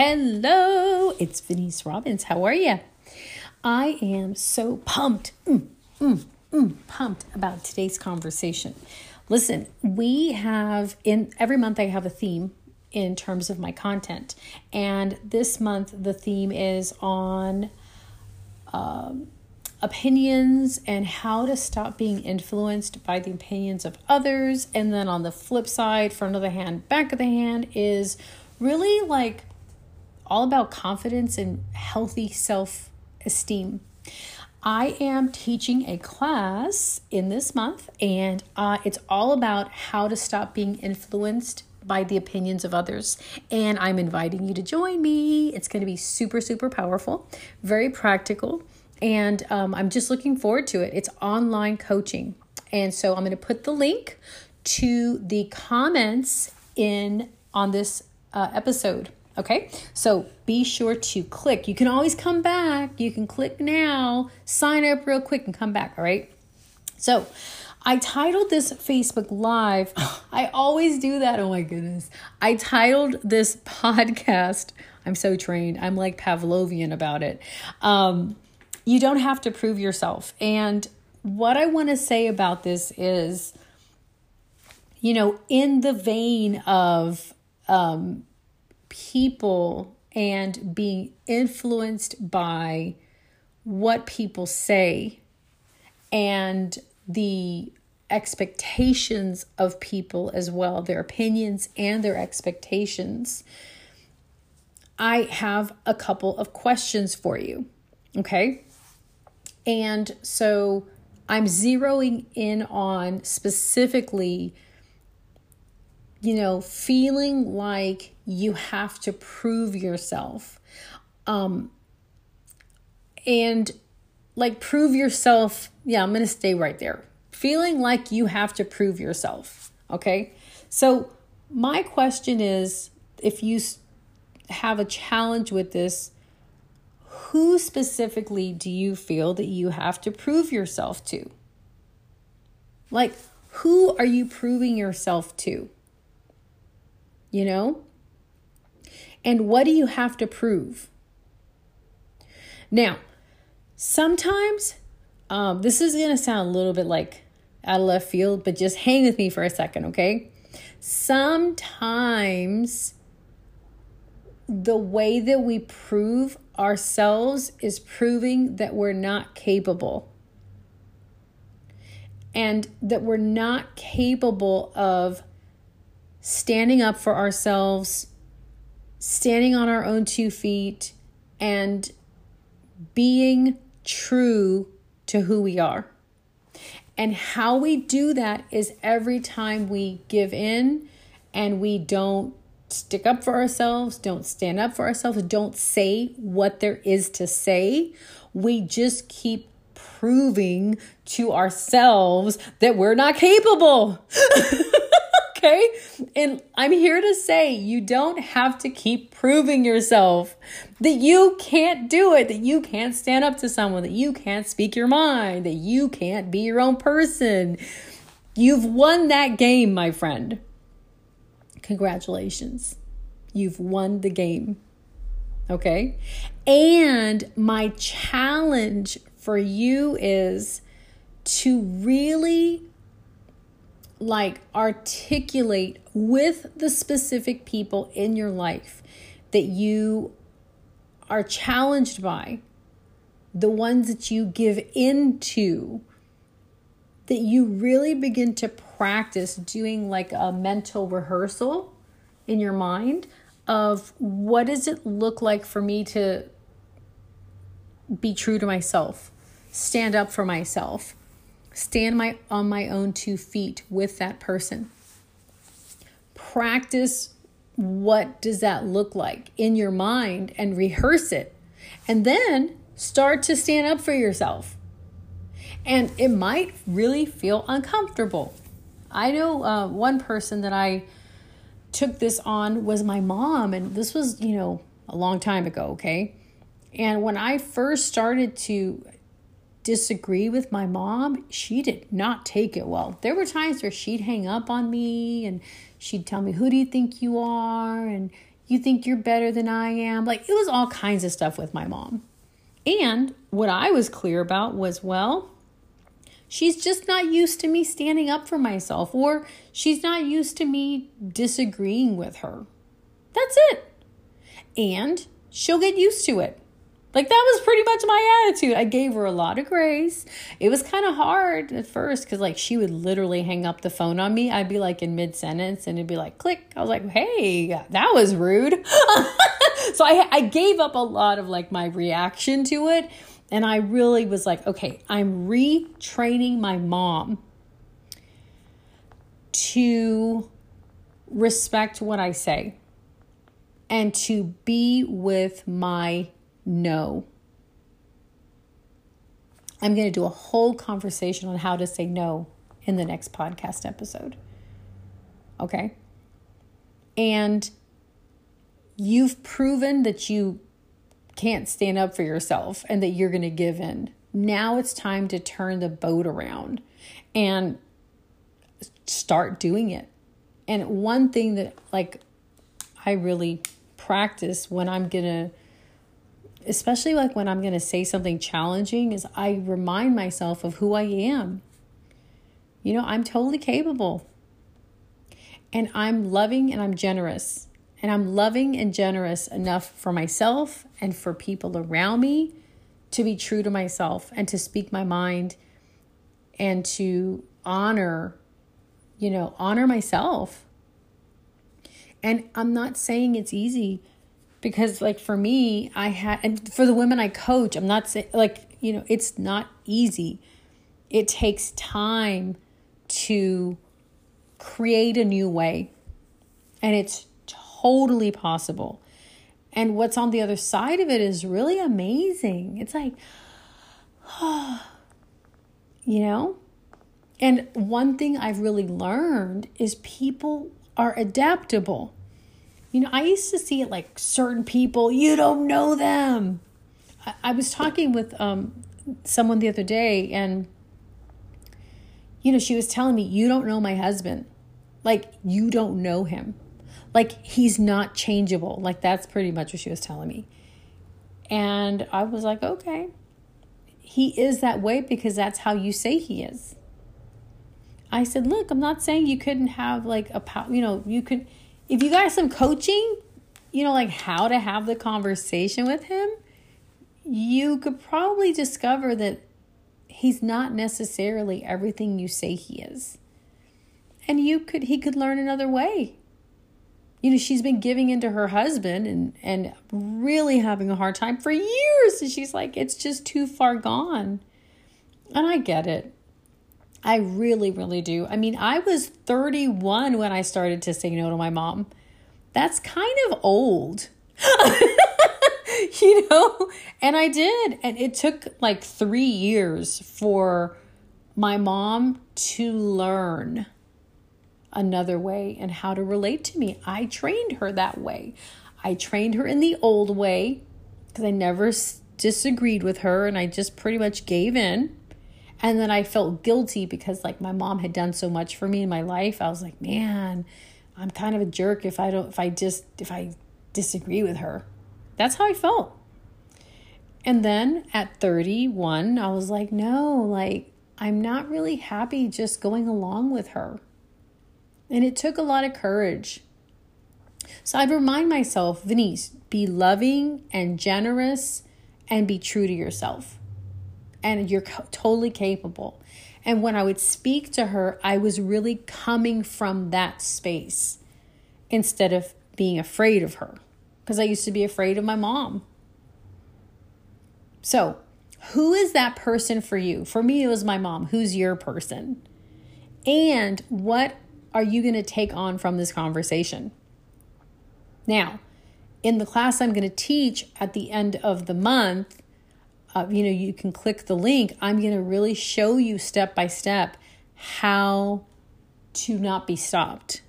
Hello, it's Venice Robbins. How are you? I am so pumped, mm, mm, mm, pumped about today's conversation. Listen, we have in every month I have a theme in terms of my content, and this month the theme is on um, opinions and how to stop being influenced by the opinions of others. And then on the flip side, front of the hand, back of the hand, is really like all about confidence and healthy self esteem. I am teaching a class in this month, and uh, it's all about how to stop being influenced by the opinions of others. And I'm inviting you to join me. It's going to be super, super powerful, very practical, and um, I'm just looking forward to it. It's online coaching. And so I'm going to put the link to the comments in on this uh, episode Okay, so be sure to click. You can always come back. You can click now, sign up real quick, and come back. All right. So I titled this Facebook Live. I always do that. Oh my goodness. I titled this podcast. I'm so trained. I'm like Pavlovian about it. Um, you don't have to prove yourself. And what I want to say about this is, you know, in the vein of, um, people and being influenced by what people say and the expectations of people as well, their opinions and their expectations, I have a couple of questions for you. Okay. And so I'm zeroing in on specifically you know, feeling like you have to prove yourself. Um, and like prove yourself. Yeah, I'm going to stay right there. Feeling like you have to prove yourself. Okay. So, my question is if you have a challenge with this, who specifically do you feel that you have to prove yourself to? Like, who are you proving yourself to? You know? And what do you have to prove? Now, sometimes um, this is going to sound a little bit like out of left field, but just hang with me for a second, okay? Sometimes the way that we prove ourselves is proving that we're not capable and that we're not capable of standing up for ourselves, standing on our own two feet, and being true to who we are. And how we do that is every time we give in and we don't stick up for ourselves, don't stand up for ourselves, don't say what there is to say. We just keep proving to ourselves that we're not capable. Okay? And I'm here to say you don't have to keep proving yourself that you can't do it, that you can't stand up to someone, that you can't speak your mind, that you can't be your own person. You've won that game, my friend. Congratulations. You've won the game. Okay? And my challenge for you is to really like articulate with the specific people in your life that you are challenged by, the ones that you give into, that you really begin to practice doing like a mental rehearsal in your mind of what does it look like for me to be true to myself, stand up for myself, stand my on my own two feet with that person. Practice what does that look like in your mind and rehearse it. And then start to stand up for yourself. And it might really feel uncomfortable. I know uh, one person that i took this on was my mom and this was you know a long time ago okay? And when i first started to disagree with my mom, she did not take it well. There were times where she'd hang up on me and she'd tell me, Who do you think you are? And You think you're better than I am. Like it was all kinds of stuff with my mom. And what I was clear about was, well, she's just not used to me standing up for myself, or she's not used to me disagreeing with her. That's it. And she'll get used to it. Like that was pretty much my attitude. I gave her a lot of grace. It was kind of hard at first because like she would literally hang up the phone on me. I'd be like in mid sentence and it'd be like click. I was like, hey, that was rude. so I I gave up a lot of like my reaction to it. And I really was like, okay, I'm retraining my mom to respect what I say and to be with my no. I'm going to do a whole conversation on how to say no in the next podcast episode. Okay? And you've proven that you can't stand up for yourself and that you're going to give in. Now it's time to turn the boat around and start doing it. And one thing that like I really practice when I'm going to especially like when I'm going to say something challenging, is I remind myself of who I am. You know, I'm totally capable. And I'm loving and I'm generous. And I'm loving and generous enough for myself and for people around me to be true to myself and to speak my mind and to honor, you know, honor myself. And I'm not saying it's easy because like for me i had and for the women i coach i'm not saying like you know it's not easy. It takes time to create a new way and it's totally possible. And what's on the other side of it is really amazing. It's like oh, you know? And one thing i've really learned is people are adaptable you know, I used to see it like certain people, you don't know them. I, I was talking with um, someone the other day, and, you know, she was telling me, You don't know my husband. Like, you don't know him. Like, he's not changeable. Like, that's pretty much what she was telling me. And I was like, Okay. He is that way because that's how you say he is. I said, Look, I'm not saying you couldn't have like a, power, you know, you could if you got some coaching, you know, like how to have the conversation with him, you could probably discover that he's not necessarily everything you say he is. And you could he could learn another way. You know, she's been giving into her husband and and really having a hard time for years. And she's like, it's just too far gone. And I get it. I really, really do. I mean, I was 31 when I started to say no to my mom. That's kind of old. you know? And I did. And it took like three years for my mom to learn another way and how to relate to me. I trained her that way. I trained her in the old way because I never disagreed with her and I just pretty much gave in. And then I felt guilty because like my mom had done so much for me in my life. I was like, man, I'm kind of a jerk if I don't if I just if I disagree with her. That's how I felt. And then at 31, I was like, no, like I'm not really happy just going along with her. And it took a lot of courage. So I'd remind myself, Venice, be loving and generous and be true to yourself and you're totally capable. And when I would speak to her, I was really coming from that space instead of being afraid of her because I used to be afraid of my mom. So, who is that person for you? For me, it was my mom. Who's your person? And what are you going to take on from this conversation? Now, in the class I'm going to teach at the end of the month, uh, you know, you can click the link. I'm going to really show you step by step how to not be stopped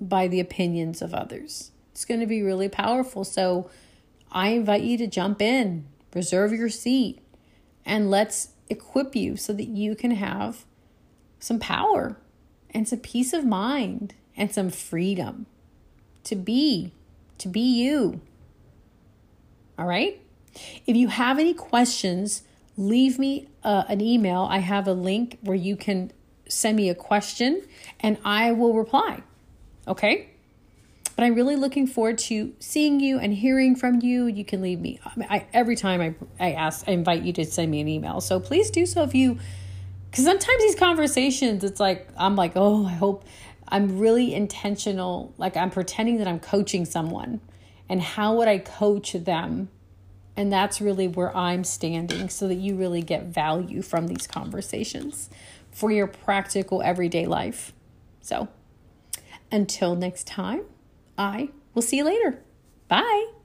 by the opinions of others. It's going to be really powerful. So I invite you to jump in, reserve your seat, and let's equip you so that you can have some power and some peace of mind and some freedom. to be, to be you. All right? If you have any questions, leave me uh, an email. I have a link where you can send me a question and I will reply. Okay? But I'm really looking forward to seeing you and hearing from you. You can leave me I, I, every time I, I ask, I invite you to send me an email. So please do so if you, because sometimes these conversations, it's like, I'm like, oh, I hope I'm really intentional. Like I'm pretending that I'm coaching someone. And how would I coach them? And that's really where I'm standing so that you really get value from these conversations for your practical everyday life. So until next time, I will see you later. Bye.